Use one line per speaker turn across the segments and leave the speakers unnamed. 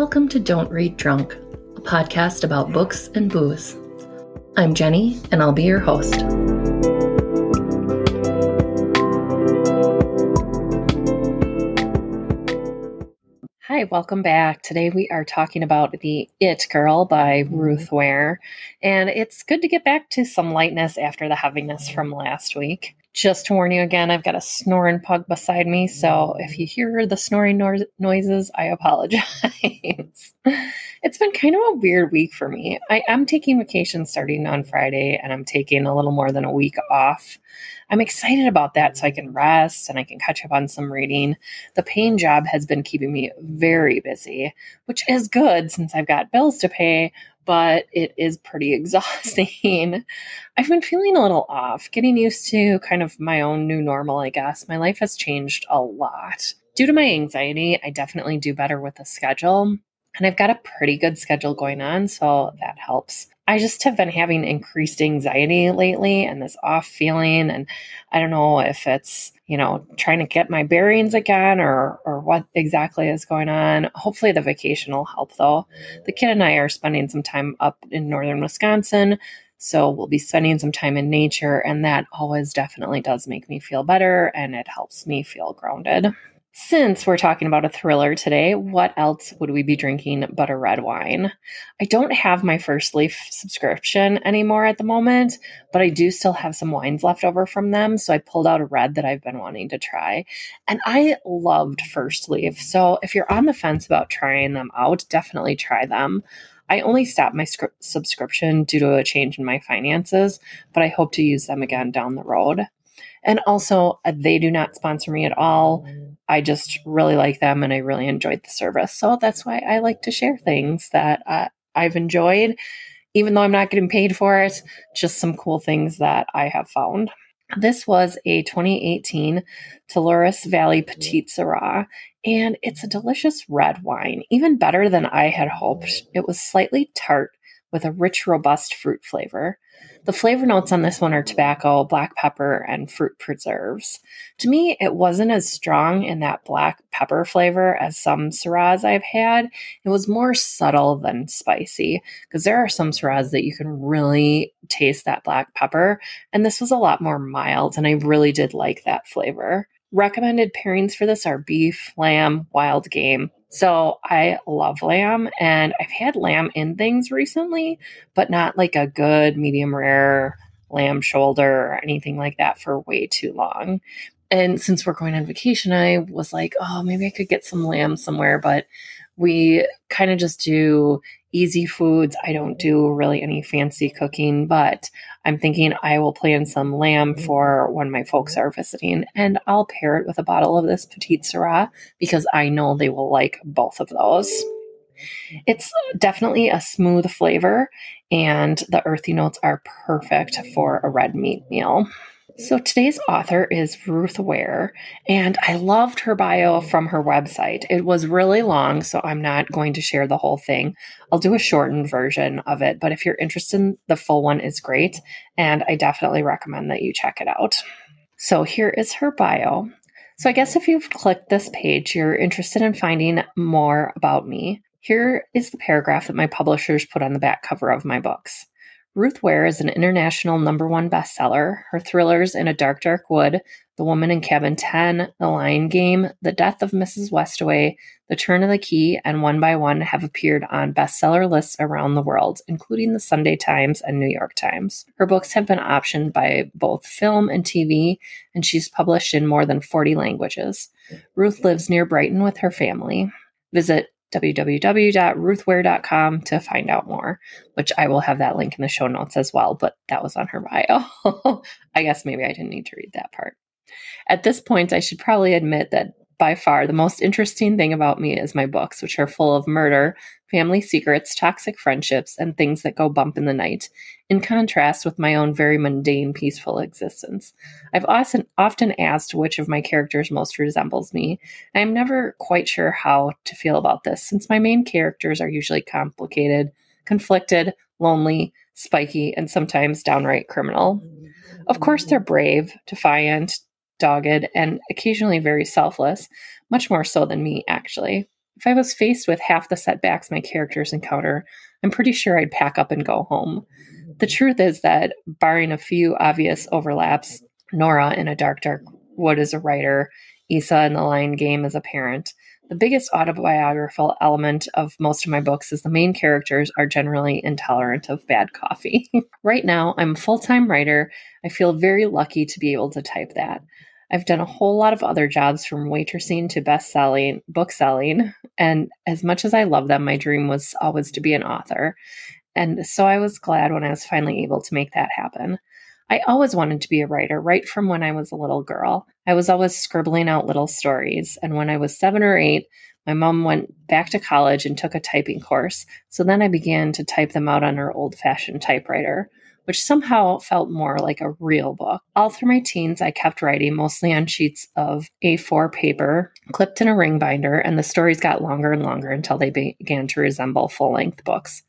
Welcome to Don't Read Drunk, a podcast about books and booze. I'm Jenny, and I'll be your host. Hi, welcome back. Today we are talking about The It Girl by mm-hmm. Ruth Ware, and it's good to get back to some lightness after the heaviness from last week. Just to warn you again, I've got a snoring pug beside me, so if you hear the snoring no- noises, I apologize. it's been kind of a weird week for me. I am taking vacation starting on Friday, and I'm taking a little more than a week off. I'm excited about that so I can rest and I can catch up on some reading. The paying job has been keeping me very busy, which is good since I've got bills to pay, but it is pretty exhausting. I've been feeling a little off, getting used to kind of my own new normal, I guess. My life has changed a lot. Due to my anxiety, I definitely do better with a schedule. And I've got a pretty good schedule going on, so that helps. I just have been having increased anxiety lately and this off feeling. And I don't know if it's, you know, trying to get my bearings again or, or what exactly is going on. Hopefully the vacation will help though. The kid and I are spending some time up in northern Wisconsin. So we'll be spending some time in nature. And that always definitely does make me feel better and it helps me feel grounded. Since we're talking about a thriller today, what else would we be drinking but a red wine? I don't have my First Leaf subscription anymore at the moment, but I do still have some wines left over from them. So I pulled out a red that I've been wanting to try. And I loved First Leaf. So if you're on the fence about trying them out, definitely try them. I only stopped my subscription due to a change in my finances, but I hope to use them again down the road. And also, uh, they do not sponsor me at all. I just really like them and I really enjoyed the service. So that's why I like to share things that uh, I've enjoyed, even though I'm not getting paid for it, just some cool things that I have found. This was a 2018 Tulares Valley Petite Sirah, and it's a delicious red wine, even better than I had hoped. It was slightly tart with a rich, robust fruit flavor. The flavor notes on this one are tobacco, black pepper, and fruit preserves. To me, it wasn't as strong in that black pepper flavor as some Syrahs I've had. It was more subtle than spicy because there are some Syrahs that you can really taste that black pepper, and this was a lot more mild, and I really did like that flavor. Recommended pairings for this are beef, lamb, wild game, so I love lamb and I've had lamb in things recently, but not like a good medium rare lamb shoulder or anything like that for way too long. And since we're going on vacation, I was like, oh, maybe I could get some lamb somewhere, but we kind of just do easy foods. I don't do really any fancy cooking, but I'm thinking I will plan some lamb mm-hmm. for when my folks are visiting and I'll pair it with a bottle of this Petite Sirah because I know they will like both of those. It's definitely a smooth flavor and the earthy notes are perfect for a red meat meal. So today's author is Ruth Ware, and I loved her bio from her website. It was really long, so I'm not going to share the whole thing. I'll do a shortened version of it, but if you're interested, the full one is great, and I definitely recommend that you check it out. So here is her bio. So I guess if you've clicked this page, you're interested in finding more about me. Here is the paragraph that my publishers put on the back cover of my books. Ruth Ware is an international number one bestseller. Her thrillers In a Dark, Dark Wood, The Woman in Cabin 10, The Lying Game, The Death of Mrs. Westaway, The Turn of the Key, and One by One have appeared on bestseller lists around the world, including the Sunday Times and New York Times. Her books have been optioned by both film and TV, and she's published in more than 40 languages. Ruth lives near Brighton with her family. Visit www.ruthware.com to find out more, which I will have that link in the show notes as well. But that was on her bio. I guess maybe I didn't need to read that part. At this point, I should probably admit that by far the most interesting thing about me is my books, which are full of murder, family secrets, toxic friendships, and things that go bump in the night, in contrast with my own very mundane, peaceful existence. I've often, often asked which of my characters most resembles me. I am never quite sure how to feel about this, since my main characters are usually complicated, conflicted, lonely, spiky, and sometimes downright criminal. Of course, they're brave, defiant, dogged, and occasionally very selfless, much more so than me, actually. If I was faced with half the setbacks my characters encounter, I'm pretty sure I'd pack up and go home. The truth is that, barring a few obvious overlaps, Nora in A Dark, Dark Wood is a writer, Isa in The Lying Game is a parent. The biggest autobiographical element of most of my books is the main characters are generally intolerant of bad coffee. right now, I'm a full time writer. I feel very lucky to be able to type that. I've done a whole lot of other jobs from waitressing to best selling, book selling. And as much as I love them, my dream was always to be an author. And so I was glad when I was finally able to make that happen. I always wanted to be a writer right from when I was a little girl. I was always scribbling out little stories. And when I was seven or eight, my mom went back to college and took a typing course. So then I began to type them out on her old fashioned typewriter which somehow felt more like a real book. All through my teens, I kept writing mostly on sheets of A4 paper, clipped in a ring binder, and the stories got longer and longer until they began to resemble full length books.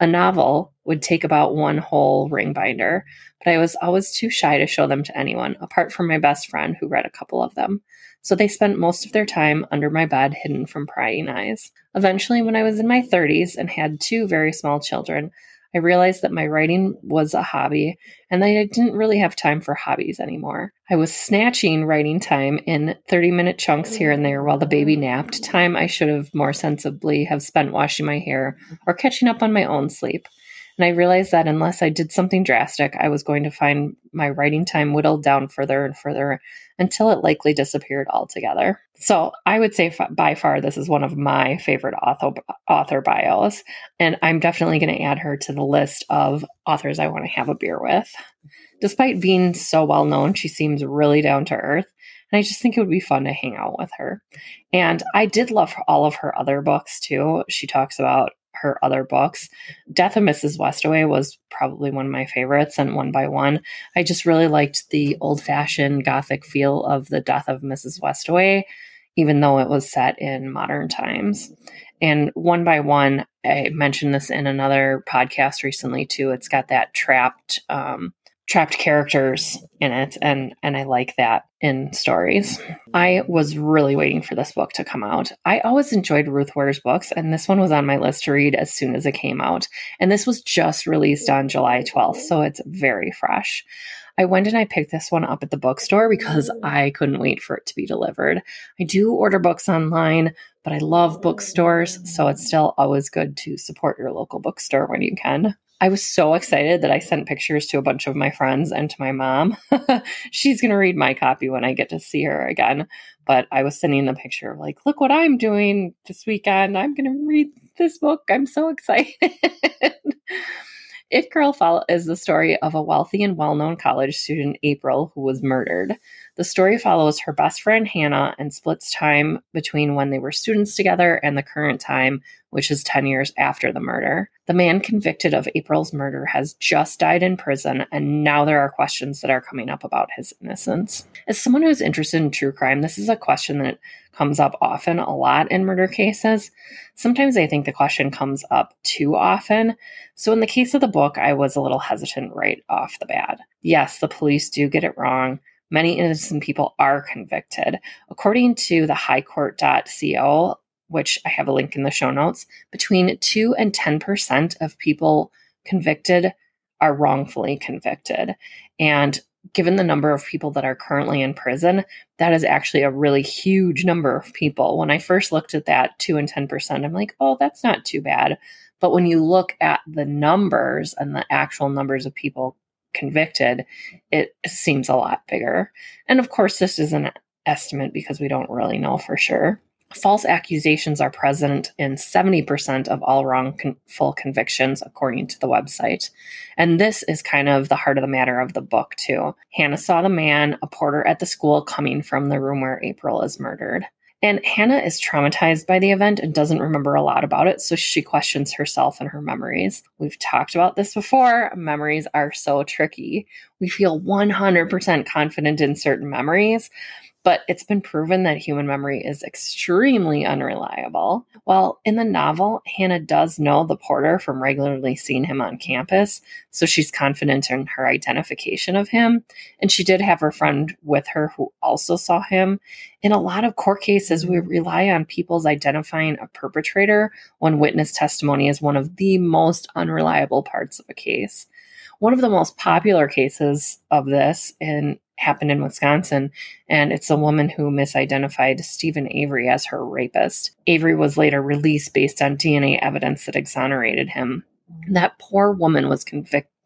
A novel would take about one whole ring binder, but I was always too shy to show them to anyone, apart from my best friend who read a couple of them. So they spent most of their time under my bed, hidden from prying eyes. Eventually, when I was in my 30s and had two very small children, I realized that my writing was a hobby and that I didn't really have time for hobbies anymore. I was snatching writing time in 30 minute chunks here and there while the baby napped, time I should have more sensibly have spent washing my hair or catching up on my own sleep. And I realized that unless I did something drastic, I was going to find my writing time whittled down further and further until it likely disappeared altogether. So I would say by far this is one of my favorite author, author bios. And I'm definitely going to add her to the list of authors I want to have a beer with. Despite being so well known, she seems really down to earth. And I just think it would be fun to hang out with her. And I did love all of her other books too. She talks about her other books. Death of Mrs. Westaway was probably one of my favorites, and one by one. I just really liked the old fashioned gothic feel of the Death of Mrs. Westaway, even though it was set in modern times. And one by one, I mentioned this in another podcast recently too. It's got that trapped um, trapped characters in it and and I like that in stories. I was really waiting for this book to come out. I always enjoyed Ruth Ware's books and this one was on my list to read as soon as it came out. And this was just released on July 12th, so it's very fresh. I went and I picked this one up at the bookstore because I couldn't wait for it to be delivered. I do order books online, but I love bookstores, so it's still always good to support your local bookstore when you can. I was so excited that I sent pictures to a bunch of my friends and to my mom. She's going to read my copy when I get to see her again. But I was sending the picture of, like, look what I'm doing this weekend. I'm going to read this book. I'm so excited. It Girl Fall is the story of a wealthy and well known college student, April, who was murdered. The story follows her best friend, Hannah, and splits time between when they were students together and the current time, which is 10 years after the murder. The man convicted of April's murder has just died in prison, and now there are questions that are coming up about his innocence. As someone who's interested in true crime, this is a question that comes up often, a lot in murder cases. Sometimes I think the question comes up too often. So, in the case of the book, I was a little hesitant right off the bat. Yes, the police do get it wrong. Many innocent people are convicted. According to the highcourt.co, which I have a link in the show notes, between 2 and 10% of people convicted are wrongfully convicted. And given the number of people that are currently in prison, that is actually a really huge number of people. When I first looked at that 2 and 10%, I'm like, oh, that's not too bad. But when you look at the numbers and the actual numbers of people convicted, it seems a lot bigger. And of course, this is an estimate because we don't really know for sure. False accusations are present in 70% of all wrongful convictions, according to the website. And this is kind of the heart of the matter of the book, too. Hannah saw the man, a porter at the school, coming from the room where April is murdered. And Hannah is traumatized by the event and doesn't remember a lot about it, so she questions herself and her memories. We've talked about this before. Memories are so tricky. We feel 100% confident in certain memories, but it's been proven that human memory is extremely unreliable. Well, in the novel, Hannah does know the porter from regularly seeing him on campus, so she's confident in her identification of him. And she did have her friend with her who also saw him. In a lot of court cases, we rely on people's identifying a perpetrator when witness testimony is one of the most unreliable parts of a case. One of the most popular cases of this in happened in Wisconsin, and it's a woman who misidentified Steven Avery as her rapist. Avery was later released based on DNA evidence that exonerated him. That poor woman was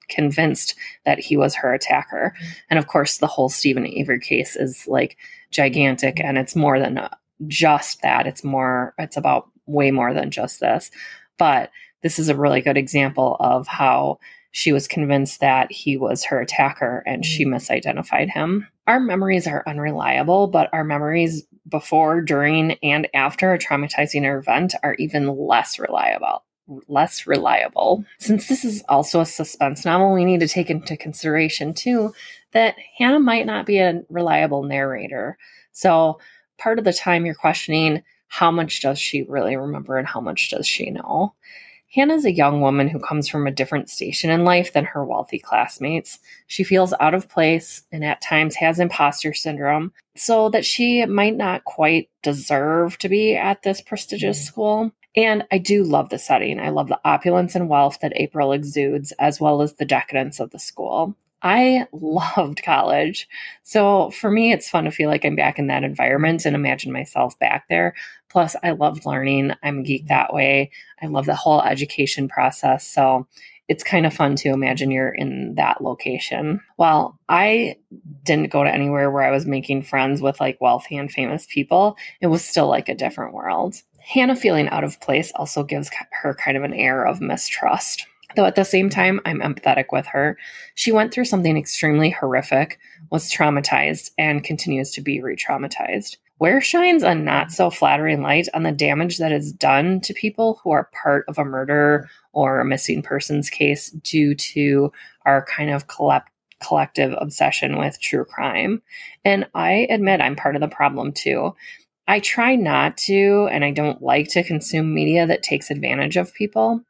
convinced that he was her attacker. And of course, the whole Steven Avery case is like gigantic and it's more than uh, just that. It's more, it's about way more than just this. But this is a really good example of how she was convinced that he was her attacker and she mm. misidentified him. Our memories are unreliable, but our memories before, during, and after a traumatizing event are even less reliable. Less reliable. Since this is also a suspense novel, we need to take into consideration too that Hannah might not be a reliable narrator. So, part of the time you're questioning how much does she really remember and how much does she know? Hannah's a young woman who comes from a different station in life than her wealthy classmates. She feels out of place and at times has imposter syndrome, so that she might not quite deserve to be at this prestigious mm-hmm. school. And I do love the setting. I love the opulence and wealth that April exudes, as well as the decadence of the school. I loved college. So for me, it's fun to feel like I'm back in that environment and imagine myself back there. Plus, I loved learning. I'm a geek mm-hmm. that way. I love the whole education process. So it's kind of fun to imagine you're in that location. Well, I didn't go to anywhere where I was making friends with like wealthy and famous people. It was still like a different world. Hannah feeling out of place also gives her kind of an air of mistrust. Though at the same time, I'm empathetic with her. She went through something extremely horrific, was traumatized, and continues to be re traumatized. Ware shines a not so flattering light on the damage that is done to people who are part of a murder or a missing persons case due to our kind of collect- collective obsession with true crime. And I admit I'm part of the problem too. I try not to, and I don't like to consume media that takes advantage of people.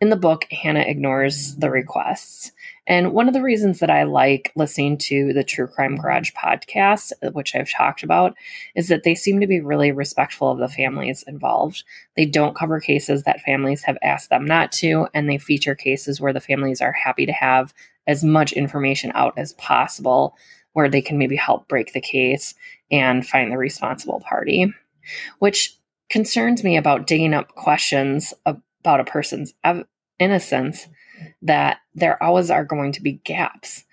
In the book, Hannah ignores the requests. And one of the reasons that I like listening to the True Crime Garage podcast, which I've talked about, is that they seem to be really respectful of the families involved. They don't cover cases that families have asked them not to, and they feature cases where the families are happy to have as much information out as possible where they can maybe help break the case and find the responsible party, which concerns me about digging up questions about a person's innocence that there always are going to be gaps.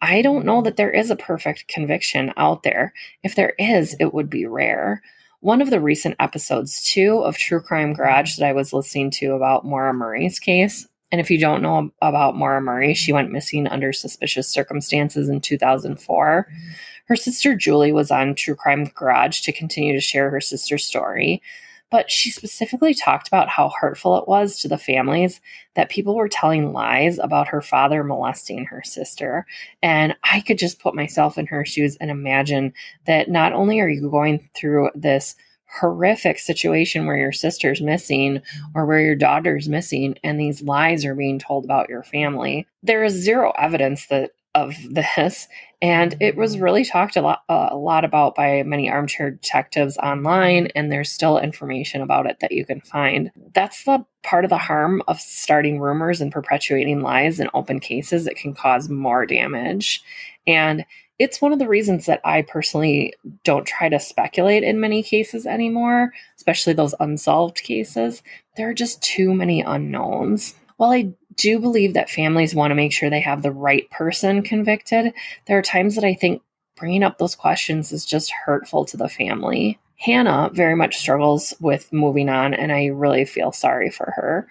I don't know that there is a perfect conviction out there. If there is, it would be rare. One of the recent episodes, too, of True Crime Garage that I was listening to about Maura Murray's case. And if you don't know about Maura Murray, she went missing under suspicious circumstances in 2004. Her sister Julie was on True Crime Garage to continue to share her sister's story, but she specifically talked about how hurtful it was to the families that people were telling lies about her father molesting her sister. And I could just put myself in her shoes and imagine that not only are you going through this horrific situation where your sister's missing or where your daughter's missing and these lies are being told about your family. There is zero evidence that of this and it was really talked a lot uh, a lot about by many armchair detectives online and there's still information about it that you can find that's the part of the harm of starting rumors and perpetuating lies in open cases it can cause more damage and it's one of the reasons that I personally don't try to speculate in many cases anymore, especially those unsolved cases. There are just too many unknowns. While I do believe that families want to make sure they have the right person convicted, there are times that I think bringing up those questions is just hurtful to the family. Hannah very much struggles with moving on, and I really feel sorry for her.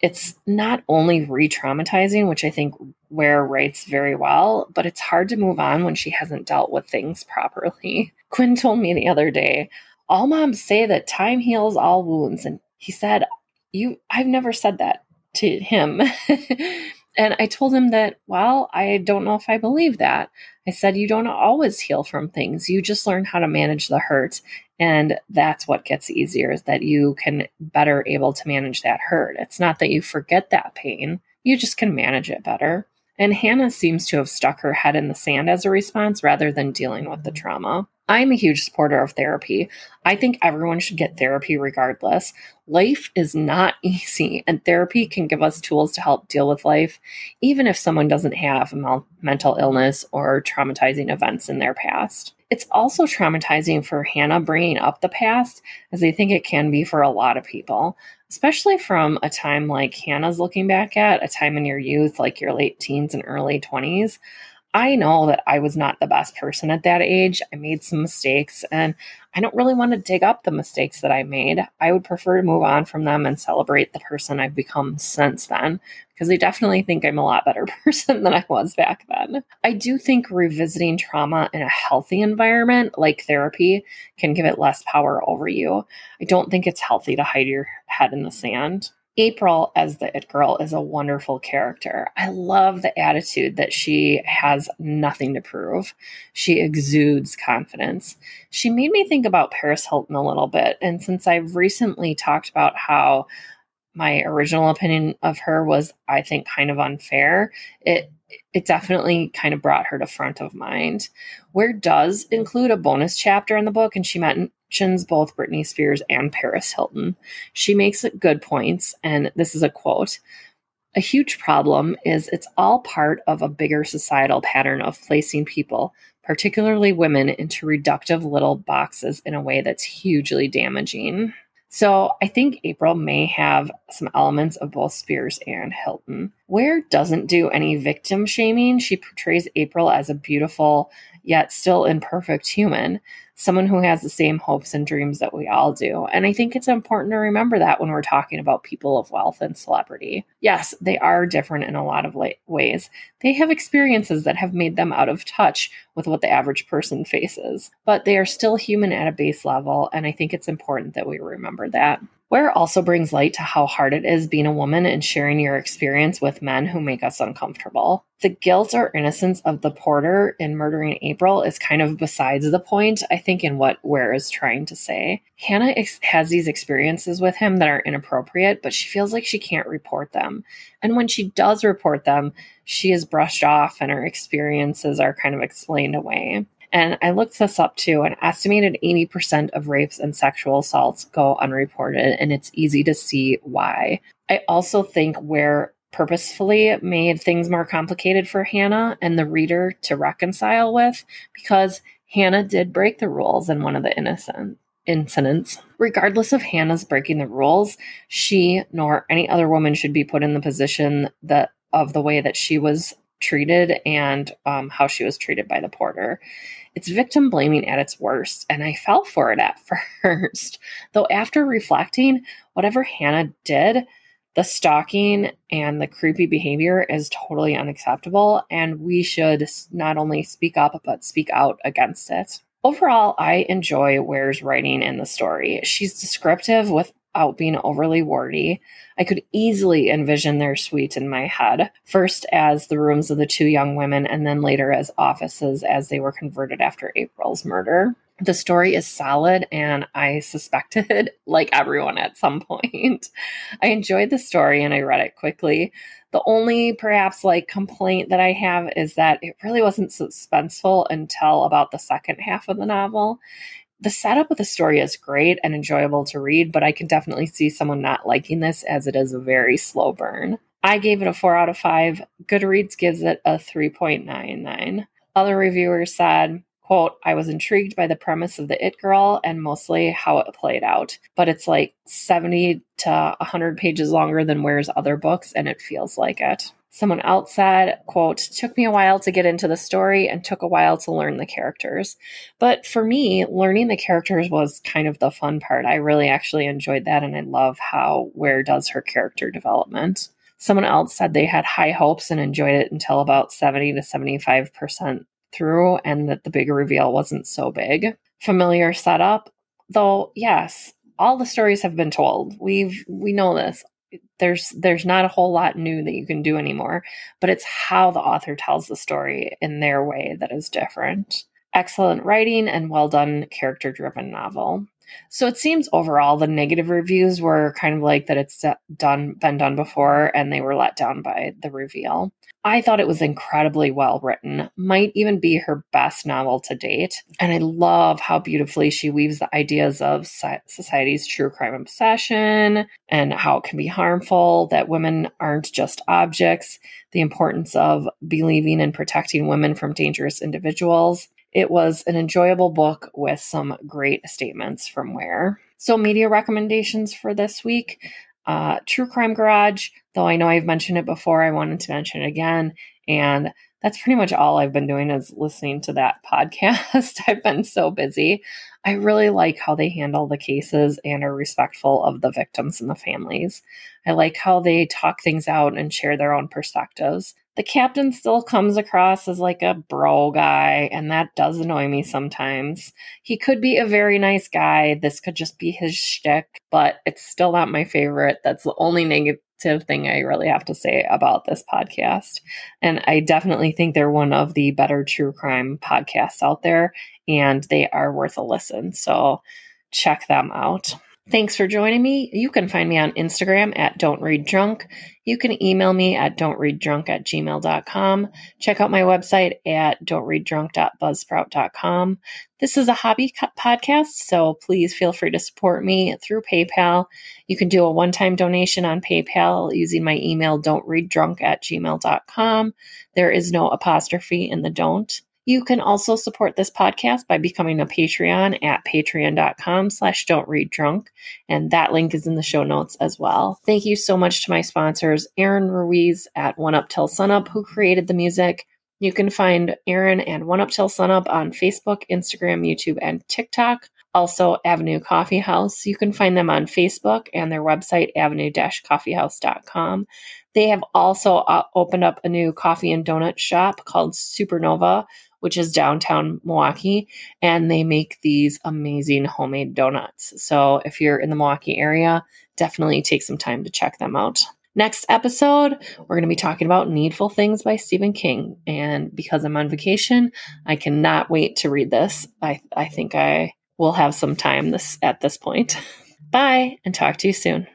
It's not only re traumatizing, which I think Ware writes very well, but it's hard to move on when she hasn't dealt with things properly. Quinn told me the other day, all moms say that time heals all wounds. And he said, You I've never said that to him. And I told him that, well, I don't know if I believe that. I said, you don't always heal from things. You just learn how to manage the hurt. And that's what gets easier is that you can better able to manage that hurt. It's not that you forget that pain. You just can manage it better. And Hannah seems to have stuck her head in the sand as a response rather than dealing with the mm-hmm. trauma. I'm a huge supporter of therapy. I think everyone should get therapy regardless. Life is not easy, and therapy can give us tools to help deal with life, even if someone doesn't have a mental illness or traumatizing events in their past. It's also traumatizing for Hannah bringing up the past, as I think it can be for a lot of people, especially from a time like Hannah's looking back at, a time in your youth, like your late teens and early 20s. I know that I was not the best person at that age. I made some mistakes and I don't really want to dig up the mistakes that I made. I would prefer to move on from them and celebrate the person I've become since then because I definitely think I'm a lot better person than I was back then. I do think revisiting trauma in a healthy environment like therapy can give it less power over you. I don't think it's healthy to hide your head in the sand. April as the It Girl is a wonderful character. I love the attitude that she has nothing to prove. She exudes confidence. She made me think about Paris Hilton a little bit. And since I've recently talked about how my original opinion of her was, I think, kind of unfair, it it definitely kind of brought her to front of mind. Ware does include a bonus chapter in the book, and she mentions both Britney Spears and Paris Hilton. She makes good points, and this is a quote. A huge problem is it's all part of a bigger societal pattern of placing people, particularly women, into reductive little boxes in a way that's hugely damaging. So I think April may have some elements of both Spears and Hilton. Ware doesn't do any victim shaming, she portrays April as a beautiful yet still imperfect human someone who has the same hopes and dreams that we all do. And I think it's important to remember that when we're talking about people of wealth and celebrity. Yes, they are different in a lot of ways. They have experiences that have made them out of touch with what the average person faces, but they are still human at a base level. And I think it's important that we remember that. Ware also brings light to how hard it is being a woman and sharing your experience with men who make us uncomfortable. The guilt or innocence of the porter in murdering April is kind of besides the point, I think, in what Ware is trying to say. Hannah ex- has these experiences with him that are inappropriate, but she feels like she can't report them. And when she does report them, she is brushed off and her experiences are kind of explained away. And I looked this up too. An estimated 80% of rapes and sexual assaults go unreported, and it's easy to see why. I also think Ware purposefully made things more complicated for Hannah and the reader to reconcile with because Hannah did break the rules in one of the innocent incidents. Regardless of Hannah's breaking the rules, she nor any other woman should be put in the position that of the way that she was treated and um, how she was treated by the porter. It's victim blaming at its worst, and I fell for it at first. Though after reflecting, whatever Hannah did, the stalking and the creepy behavior is totally unacceptable, and we should not only speak up, but speak out against it. Overall, I enjoy Ware's writing in the story. She's descriptive with out being overly wordy. I could easily envision their suite in my head, first as the rooms of the two young women, and then later as offices as they were converted after April's murder. The story is solid, and I suspected, like everyone at some point. I enjoyed the story and I read it quickly. The only perhaps like complaint that I have is that it really wasn't suspenseful until about the second half of the novel the setup of the story is great and enjoyable to read, but I can definitely see someone not liking this as it is a very slow burn. I gave it a 4 out of 5. Goodreads gives it a 3.99. Other reviewers said, quote, I was intrigued by the premise of the It Girl and mostly how it played out, but it's like 70 to 100 pages longer than Ware's other books, and it feels like it. Someone else said, quote, took me a while to get into the story and took a while to learn the characters. But for me, learning the characters was kind of the fun part. I really actually enjoyed that and I love how Ware does her character development. Someone else said they had high hopes and enjoyed it until about 70 to 75% through and that the big reveal wasn't so big. Familiar setup, though, yes, all the stories have been told. We've we know this there's there's not a whole lot new that you can do anymore, but it's how the author tells the story in their way that is different. Excellent writing and well done character driven novel. So it seems overall the negative reviews were kind of like that it's done been done before and they were let down by the reveal. I thought it was incredibly well written, might even be her best novel to date. And I love how beautifully she weaves the ideas of society's true crime obsession and how it can be harmful, that women aren't just objects, the importance of believing and protecting women from dangerous individuals. It was an enjoyable book with some great statements from Ware. So, media recommendations for this week uh, True Crime Garage, though I know I've mentioned it before, I wanted to mention it again. And that's pretty much all I've been doing is listening to that podcast. I've been so busy. I really like how they handle the cases and are respectful of the victims and the families. I like how they talk things out and share their own perspectives the captain still comes across as like a bro guy, and that does annoy me sometimes. He could be a very nice guy. This could just be his shtick, but it's still not my favorite. That's the only negative thing I really have to say about this podcast. And I definitely think they're one of the better true crime podcasts out there, and they are worth a listen. So check them out. Thanks for joining me. You can find me on Instagram at Don't Read Drunk. You can email me at don'treaddrunk at gmail.com. Check out my website at don'treaddrunk.buzzsprout.com. This is a hobby podcast, so please feel free to support me through PayPal. You can do a one time donation on PayPal using my email, don'treaddrunk at gmail.com. There is no apostrophe in the don't. You can also support this podcast by becoming a Patreon at patreon.com slash don't read drunk. And that link is in the show notes as well. Thank you so much to my sponsors, Aaron Ruiz at One Up Till Sunup, who created the music. You can find Aaron and One Up Till Sunup on Facebook, Instagram, YouTube, and TikTok. Also, Avenue Coffee House. You can find them on Facebook and their website, avenue-coffeehouse.com. They have also uh, opened up a new coffee and donut shop called Supernova, which is downtown Milwaukee, and they make these amazing homemade donuts. So if you're in the Milwaukee area, definitely take some time to check them out. Next episode, we're going to be talking about Needful Things by Stephen King. And because I'm on vacation, I cannot wait to read this. I, I think I will have some time this at this point. Bye and talk to you soon.